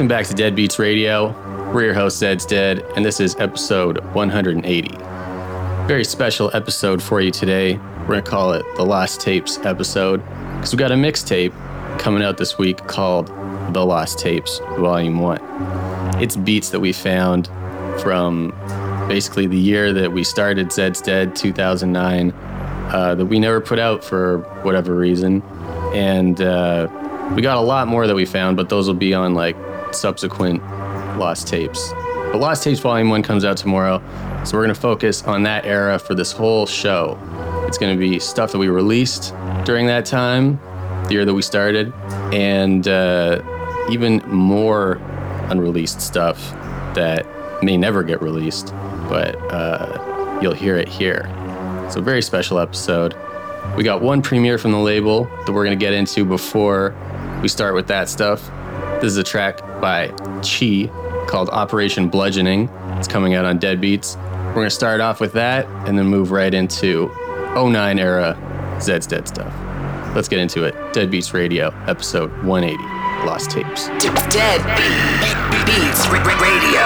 Welcome back to Dead Beats Radio. We're your host, Zed's Dead, and this is episode 180. Very special episode for you today. We're going to call it the Lost Tapes episode because we got a mixtape coming out this week called The Lost Tapes Volume 1. It's beats that we found from basically the year that we started Zed's Dead, 2009, uh, that we never put out for whatever reason. And uh, we got a lot more that we found, but those will be on like subsequent Lost Tapes. But Lost Tapes Volume 1 comes out tomorrow, so we're going to focus on that era for this whole show. It's going to be stuff that we released during that time, the year that we started, and uh, even more unreleased stuff that may never get released, but uh, you'll hear it here. It's a very special episode. We got one premiere from the label that we're going to get into before we start with that stuff. This is a track by Chee called Operation Bludgeoning. It's coming out on Deadbeats. We're going to start off with that and then move right into 09 era Zed's Dead stuff. Let's get into it. Deadbeats Radio, episode 180 Lost Tapes. Dead Beats Radio.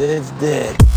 It's dead.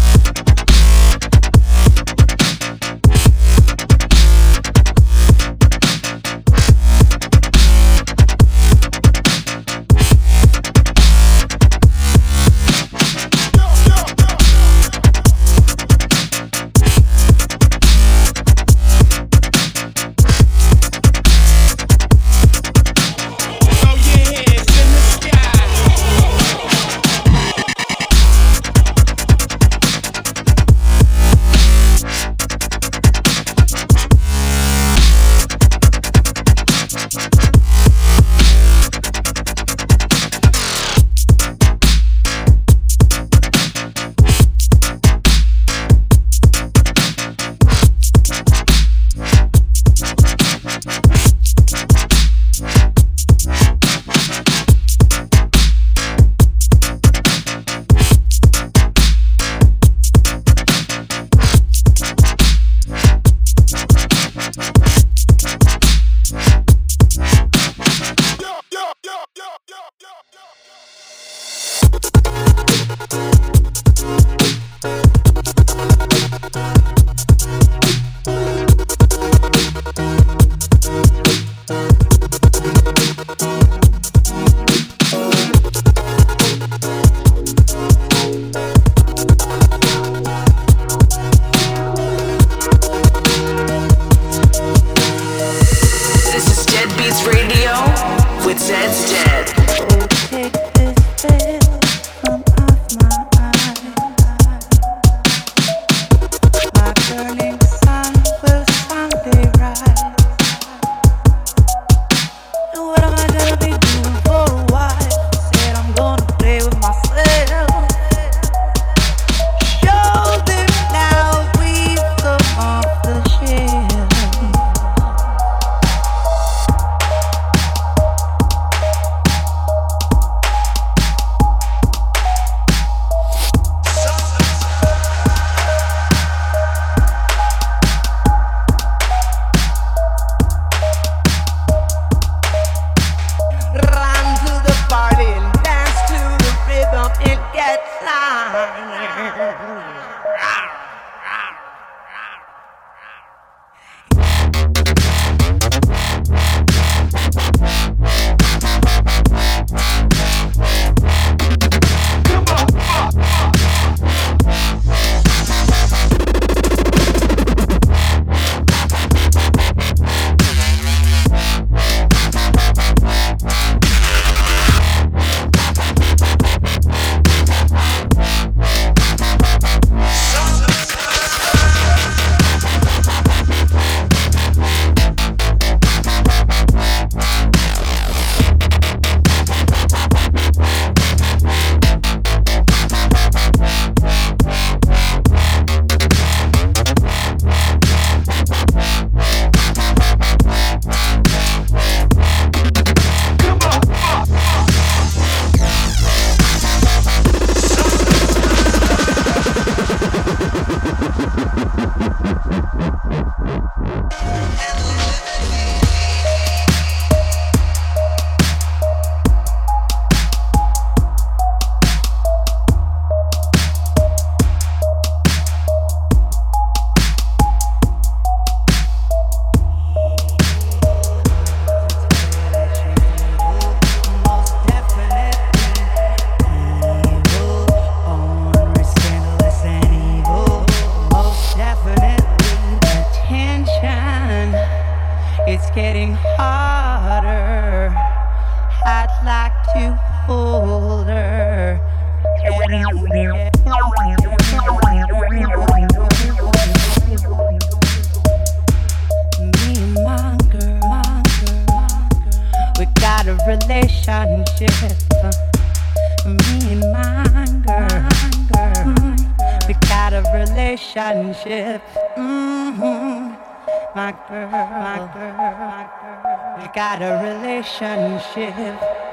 got a relationship.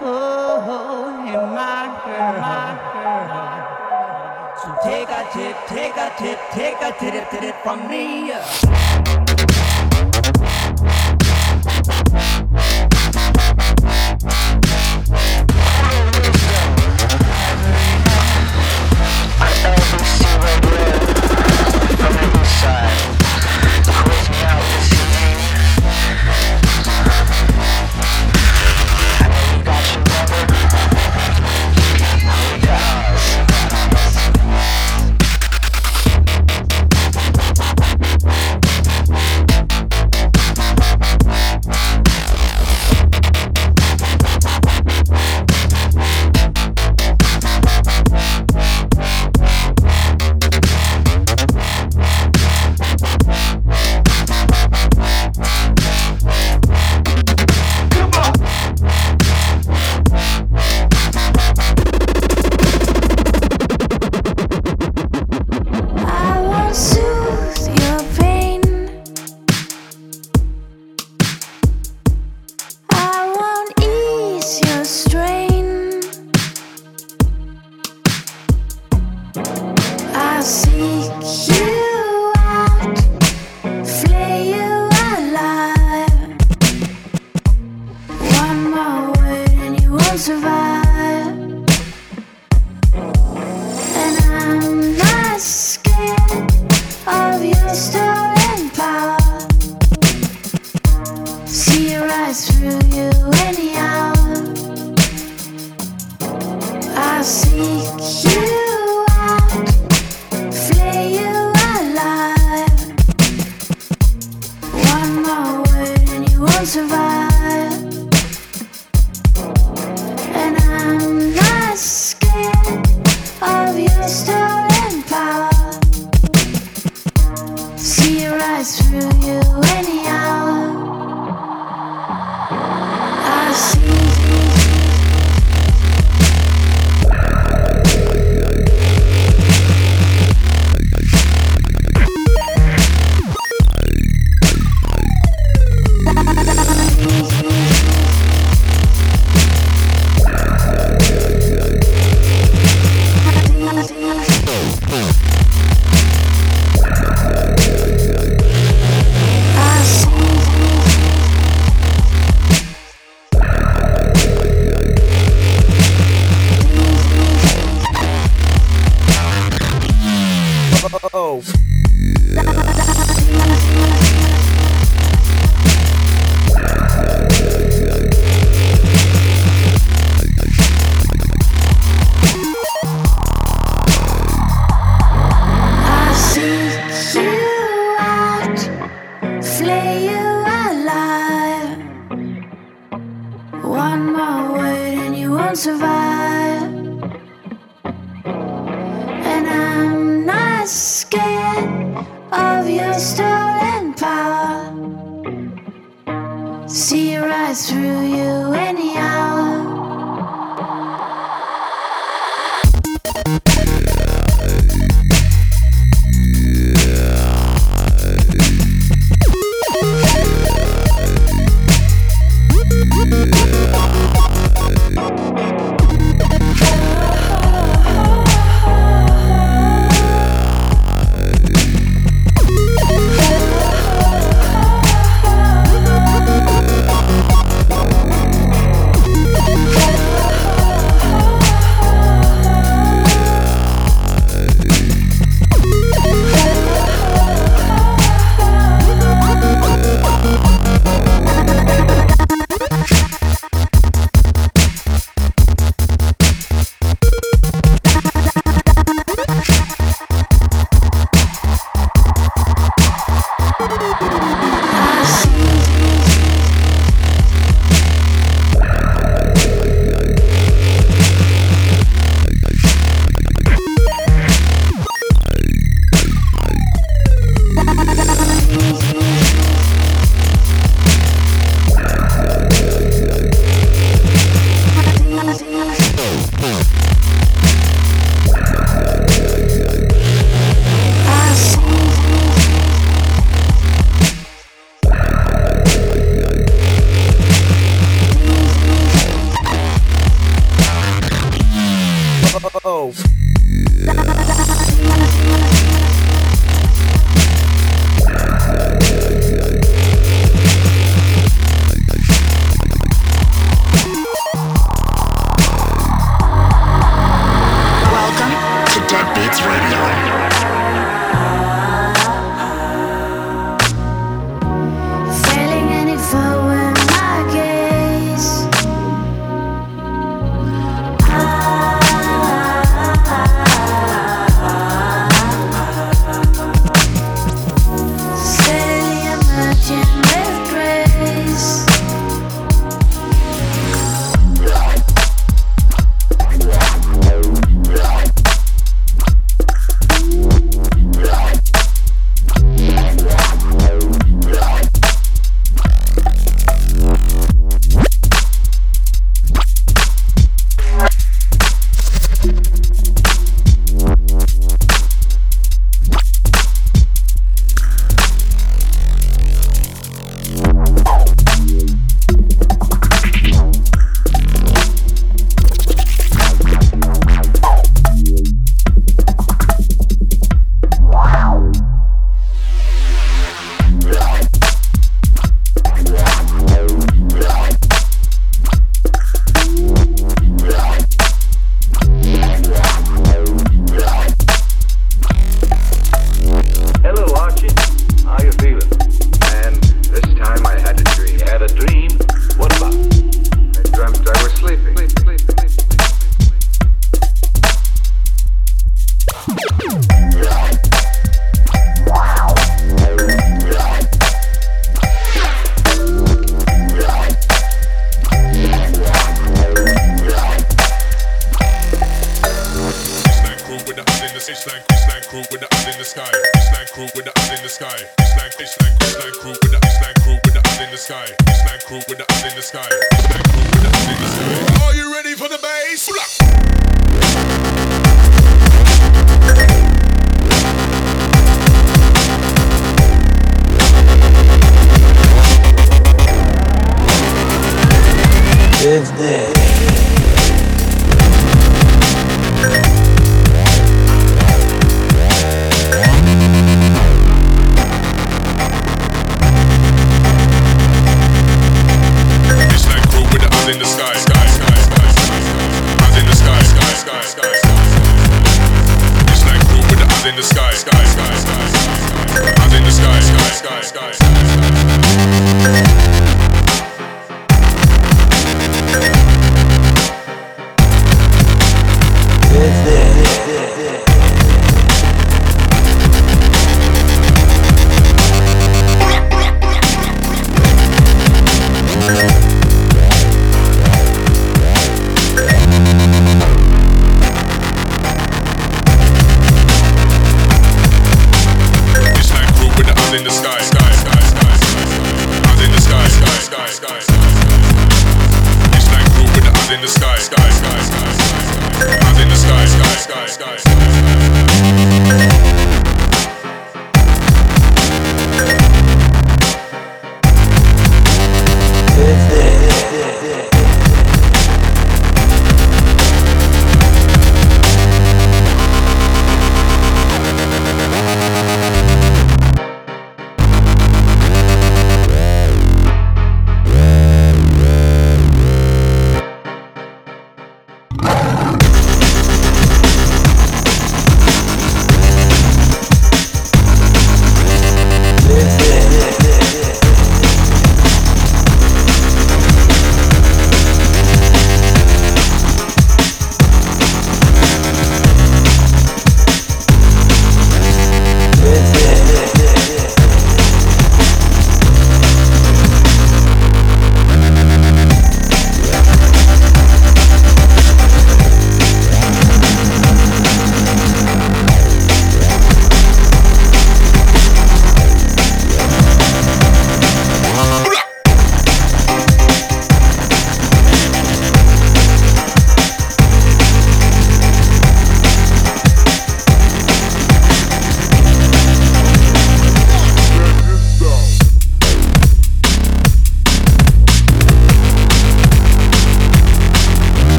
Oh, in my girl, my girl. So take a tip, take a tip, take a tip, tip, tip from me. Side. Quit me out this evening.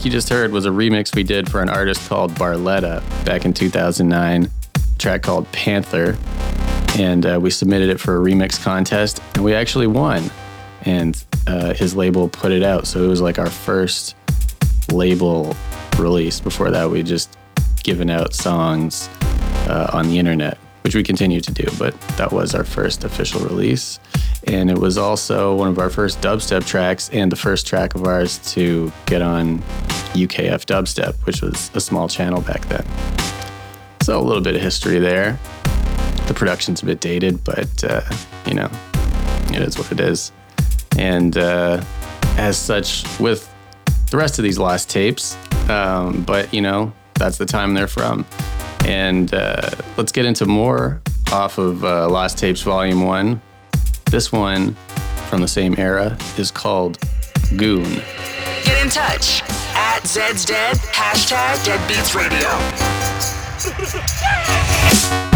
Track you just heard was a remix we did for an artist called Barletta back in 2009. A track called Panther, and uh, we submitted it for a remix contest, and we actually won. And uh, his label put it out, so it was like our first label release. Before that, we just given out songs uh, on the internet, which we continue to do, but that was our first official release. And it was also one of our first dubstep tracks and the first track of ours to get on UKF Dubstep, which was a small channel back then. So a little bit of history there. The production's a bit dated, but uh, you know, it is what it is. And uh, as such, with the rest of these lost tapes, um, but you know, that's the time they're from. And uh, let's get into more off of uh, Lost Tapes Volume 1. This one from the same era is called Goon. Get in touch at Zed's Dead, hashtag Deadbeats Radio.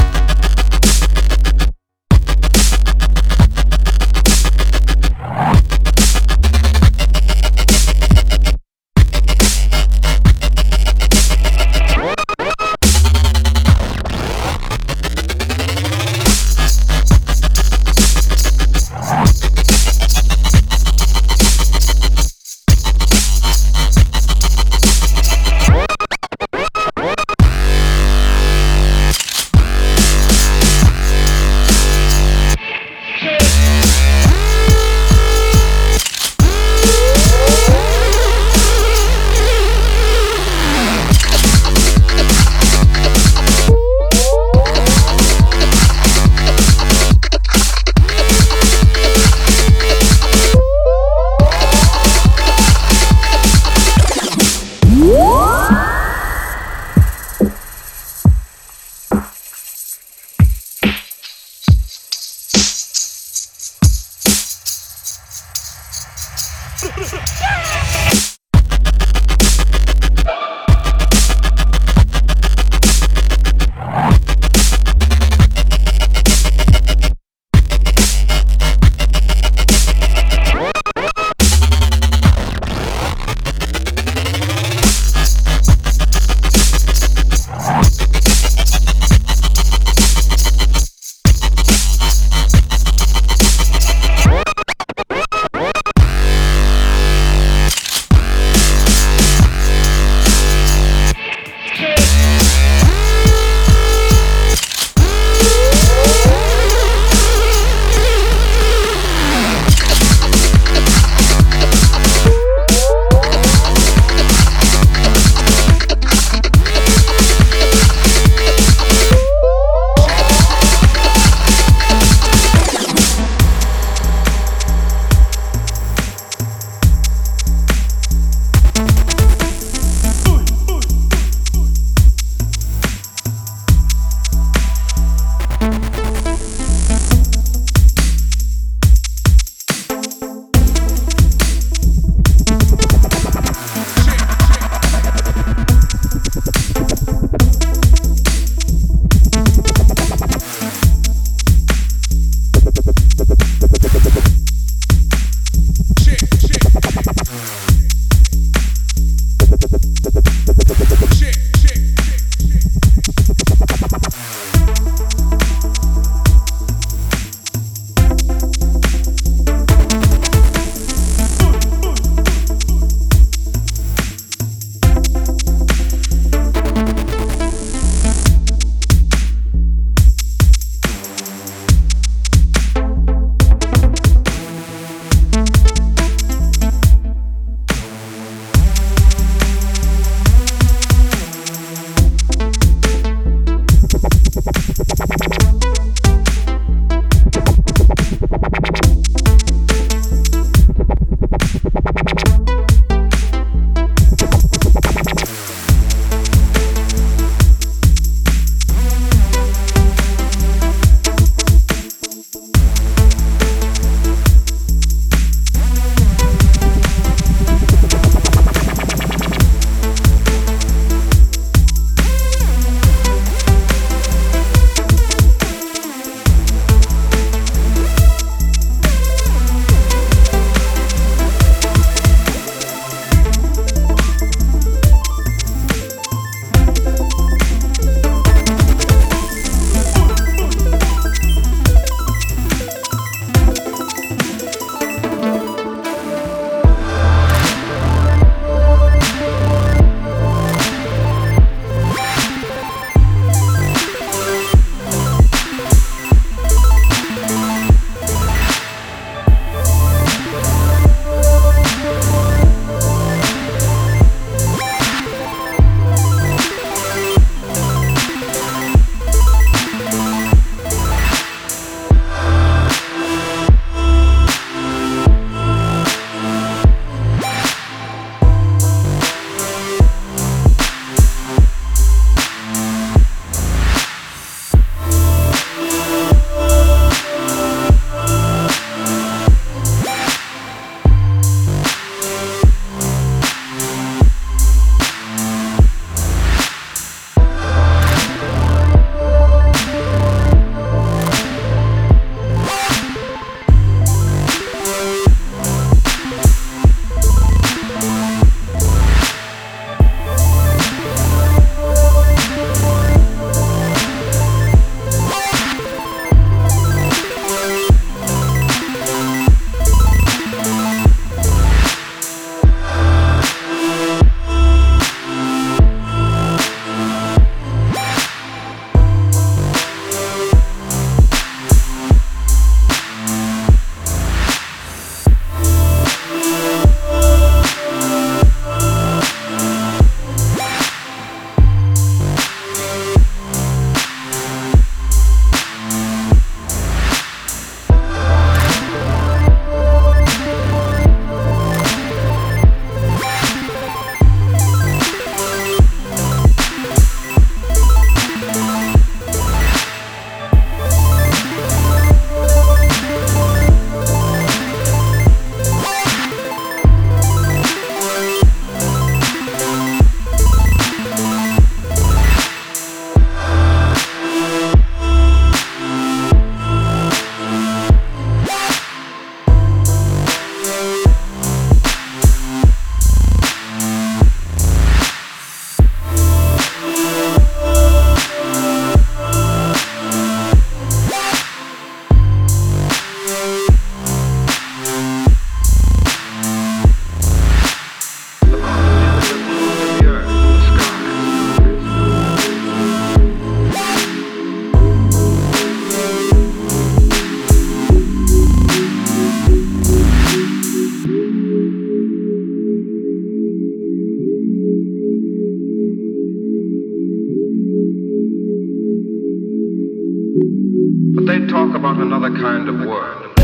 But they talk about another kind of word.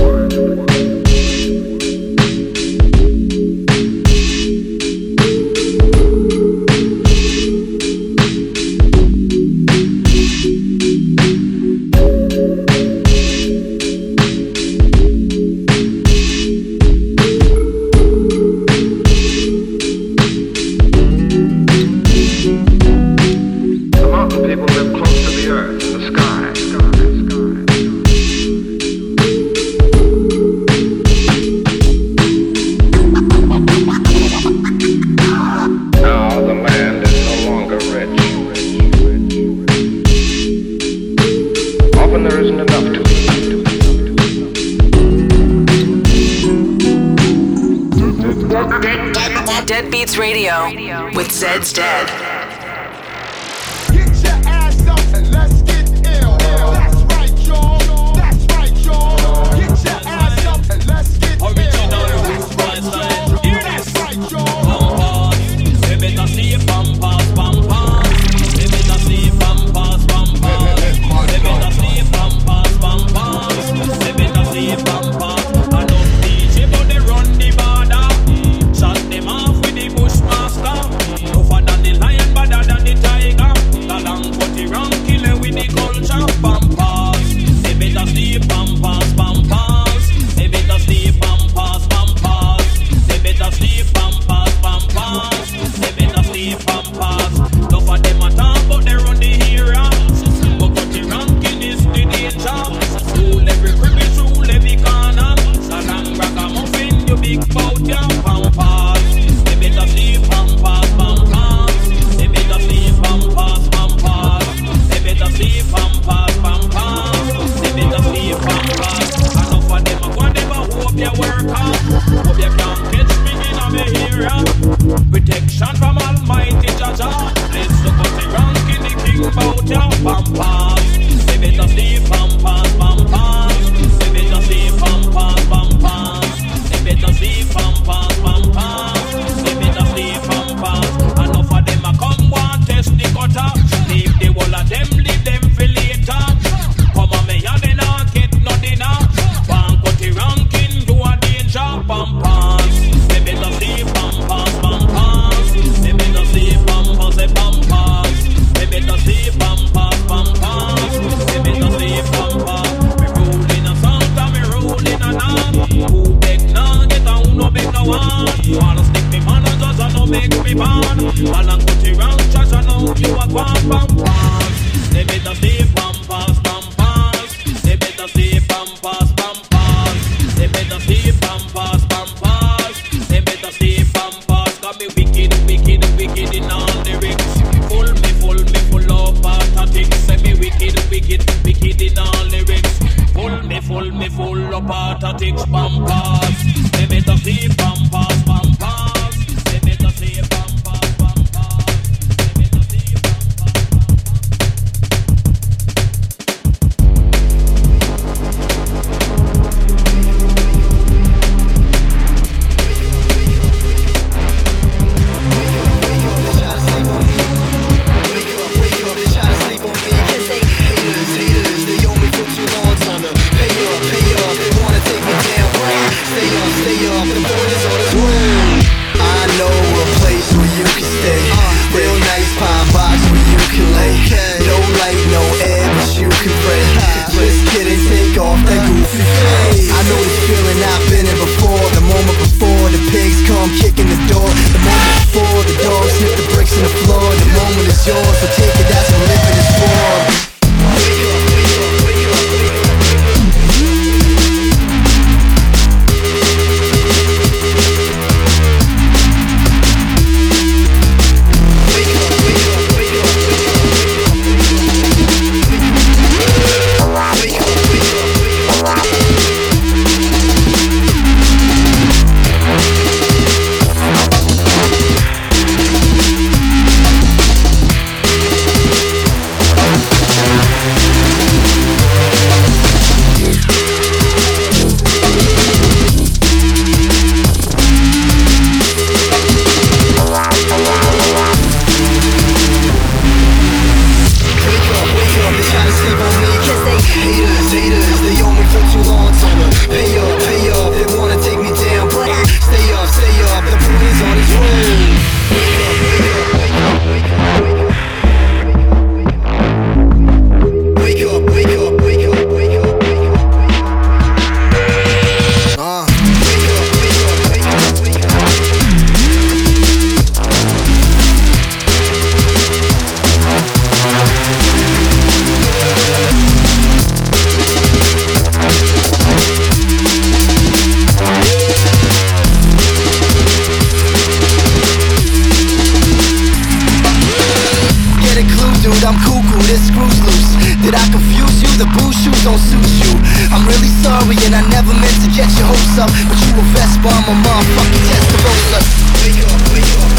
I know a place where you can stay Real nice pine box where you can lay No light, no air, but you can Just take off that goofy face I know this feeling, I've been before The moment before the pigs come kicking the door. The moment before the dogs hit the bricks in the floor. The moment is yours, so take boys sorry and I never meant to get your hopes up. But you a Vespa, I'm a motherfucking Testarossa. Wake up, wake up,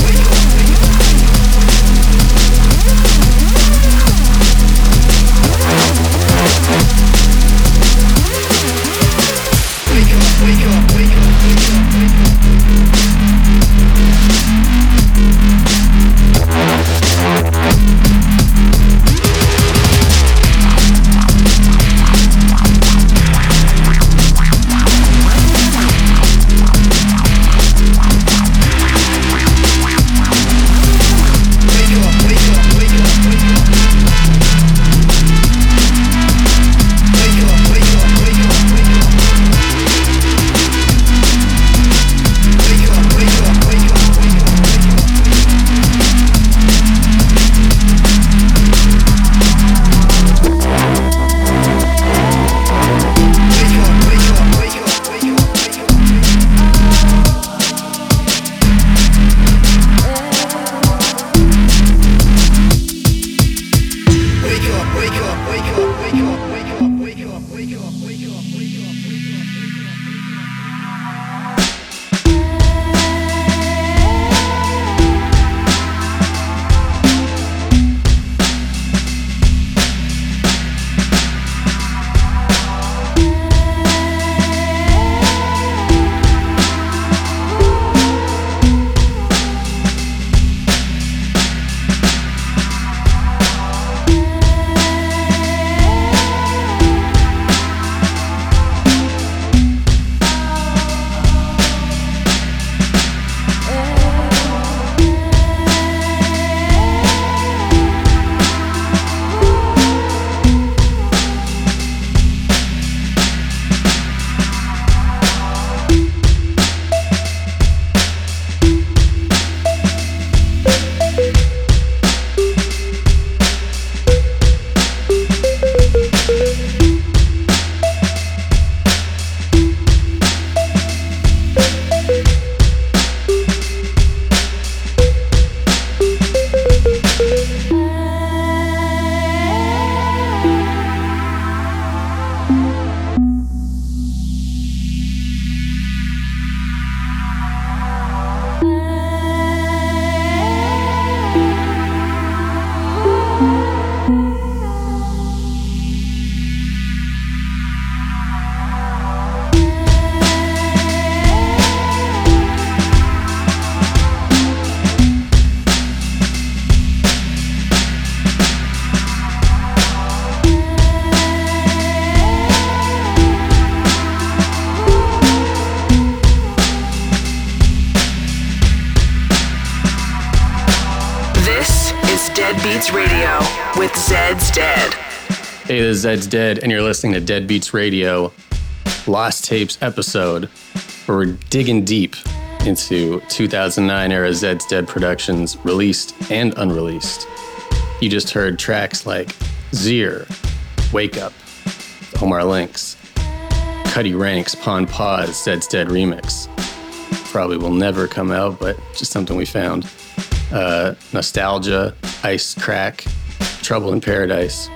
Zed's Dead, and you're listening to Dead Beats Radio, Lost Tapes episode, where we're digging deep into 2009 era Zed's Dead productions, released and unreleased. You just heard tracks like Zir, Wake Up, Omar LinX, Cutty Ranks, Pon Paws, Zed's Dead remix. Probably will never come out, but just something we found. Uh, Nostalgia, Ice Crack, Trouble in Paradise.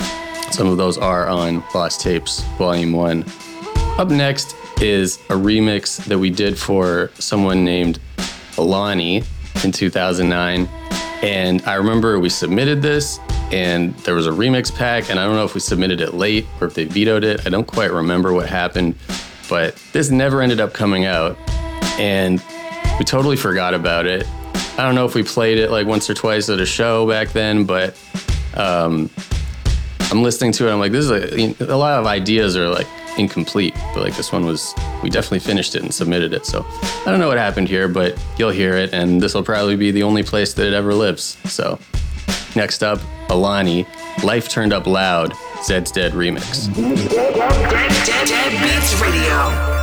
Some of those are on Lost Tapes Volume 1. Up next is a remix that we did for someone named Alani in 2009. And I remember we submitted this and there was a remix pack, and I don't know if we submitted it late or if they vetoed it. I don't quite remember what happened, but this never ended up coming out. And we totally forgot about it. I don't know if we played it like once or twice at a show back then, but um, I'm listening to it. I'm like, this is a, a lot of ideas are like incomplete, but like this one was, we definitely finished it and submitted it. So I don't know what happened here, but you'll hear it, and this will probably be the only place that it ever lives. So next up, Alani, Life Turned Up Loud, Zed's Dead remix. Dead, dead, dead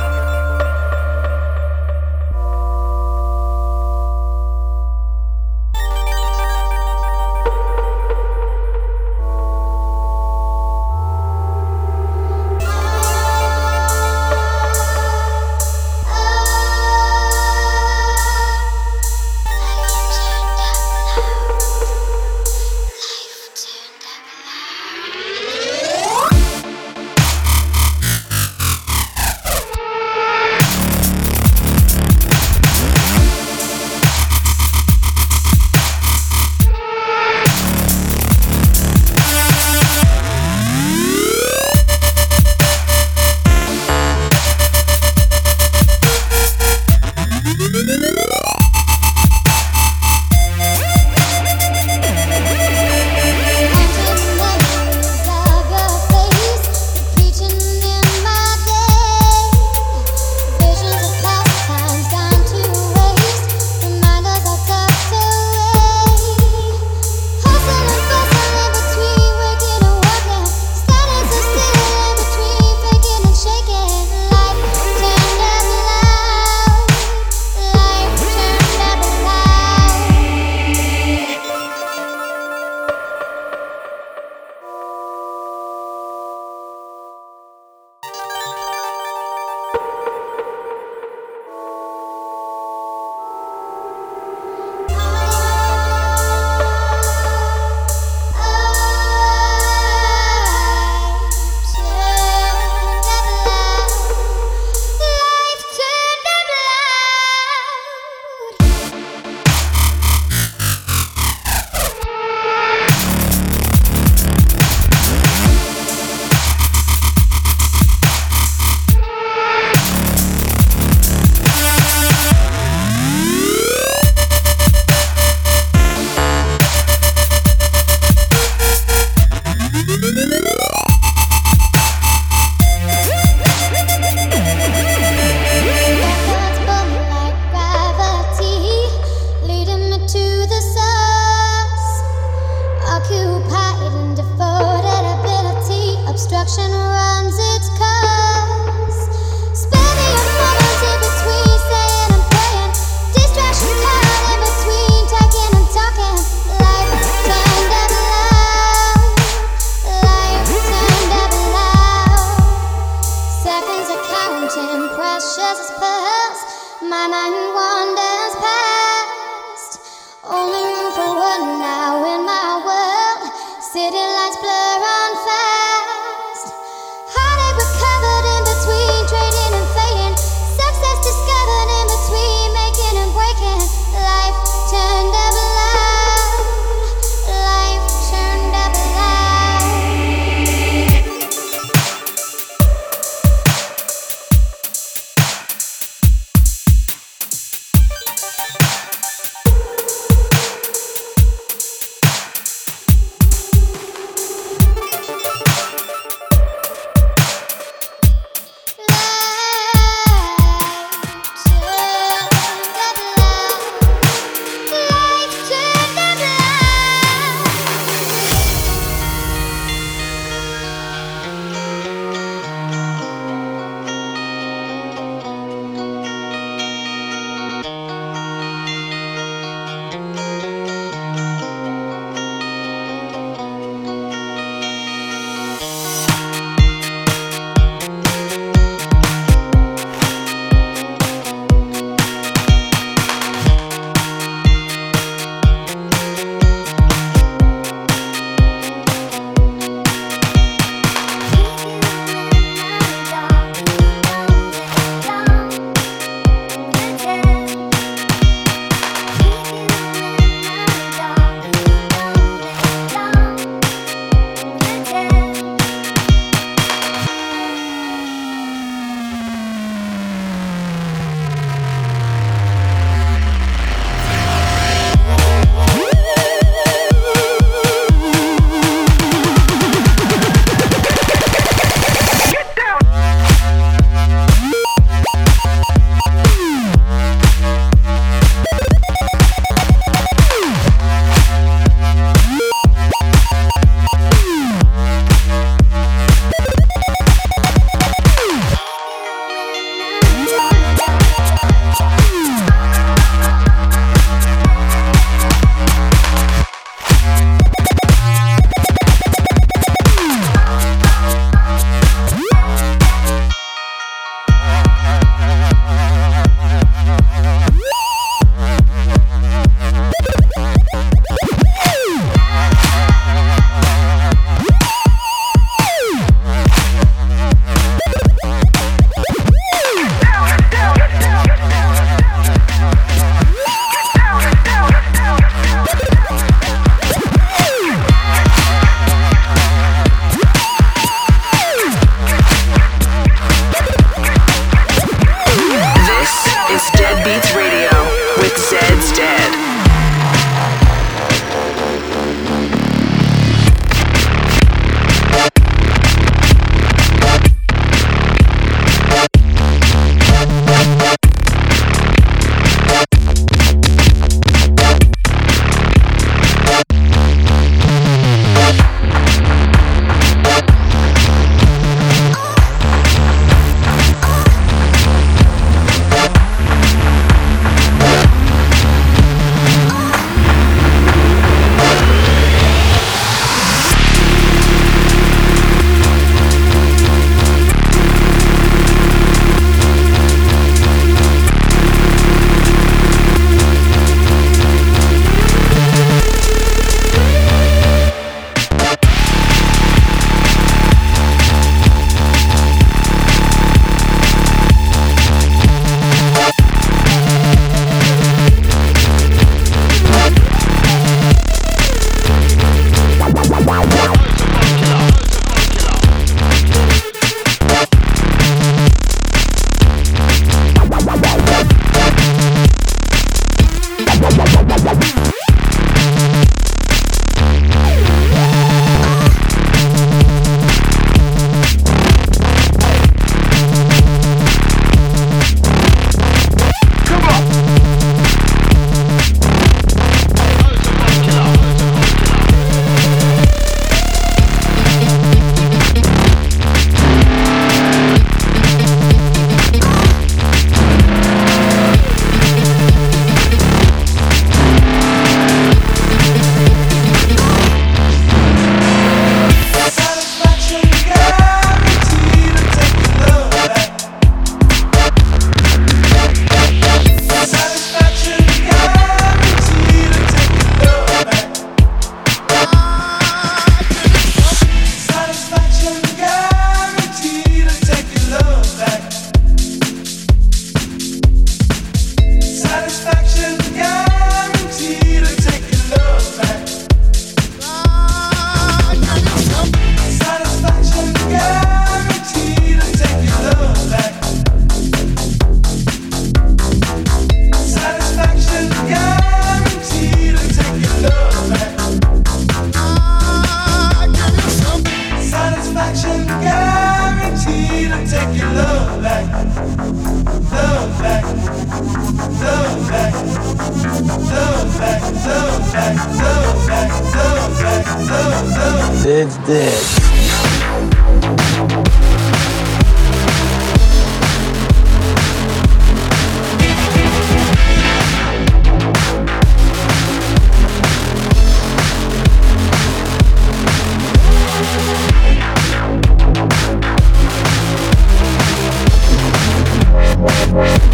Bye.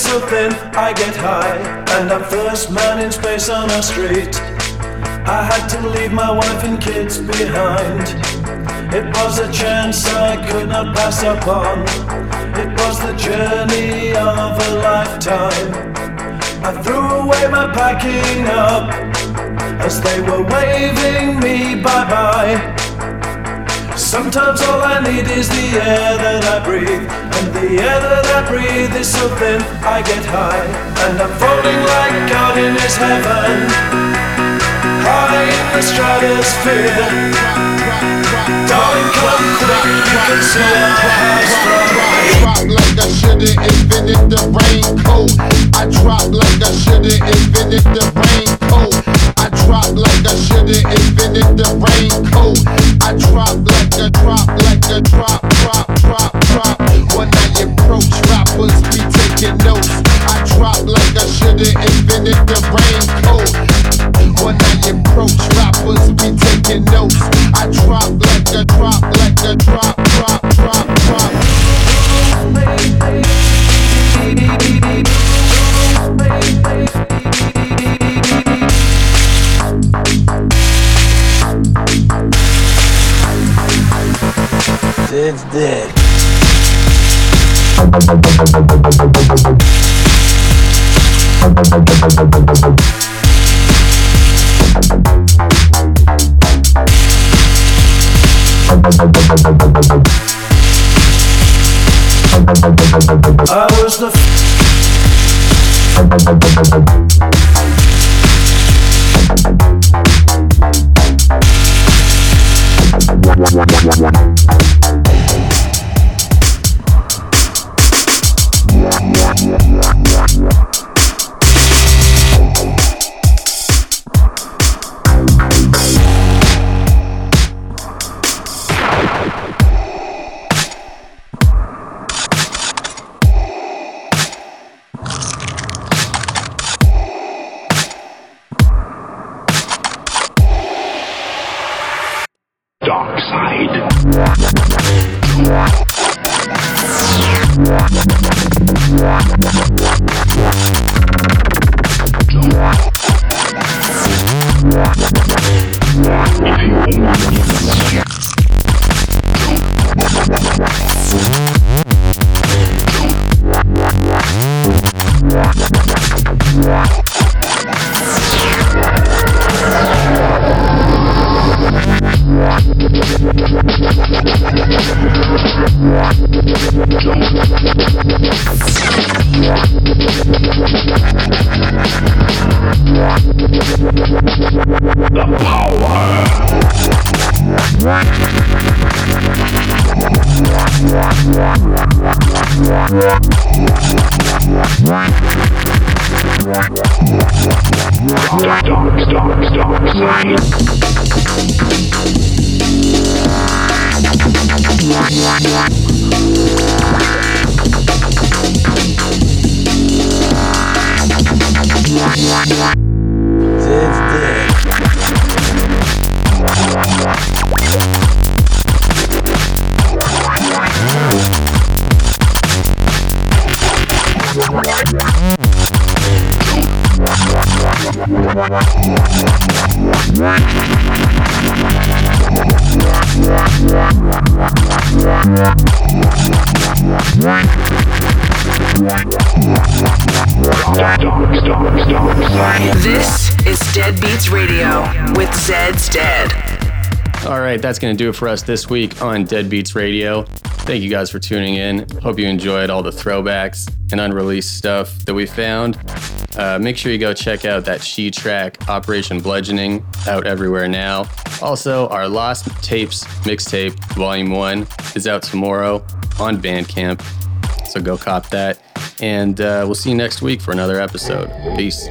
something, I get high, and I'm first man in space on our street. I had to leave my wife and kids behind. It was a chance I could not pass upon. It was the journey of a lifetime. I threw away my packing up as they were waving me bye bye. Sometimes all I need is the air that I breathe, and the air that I breathe is so thin I get high, and I'm falling like God in His heaven, high in the stratosphere. Darling, come quick, you can like I shoulda invented the raincoat. I drop like I shoulda invented the rain. I drop like I shoulda invented the raincoat. I drop like a drop like a drop drop drop drop. When I approach rappers, be taking notes. I drop like I shoulda invented the raincoat. When I approach rappers, be taking notes. I drop like a drop like a drop drop. Zed's dead. I was the Dark This is Dead Beats Radio with Zed's Dead. All right, that's going to do it for us this week on Dead Beats Radio. Thank you guys for tuning in. Hope you enjoyed all the throwbacks and unreleased stuff that we found. Uh, make sure you go check out that Chee track, Operation Bludgeoning, out everywhere now. Also, our Lost Tapes mixtape, Volume 1, is out tomorrow on Bandcamp. So go cop that. And uh, we'll see you next week for another episode. Peace.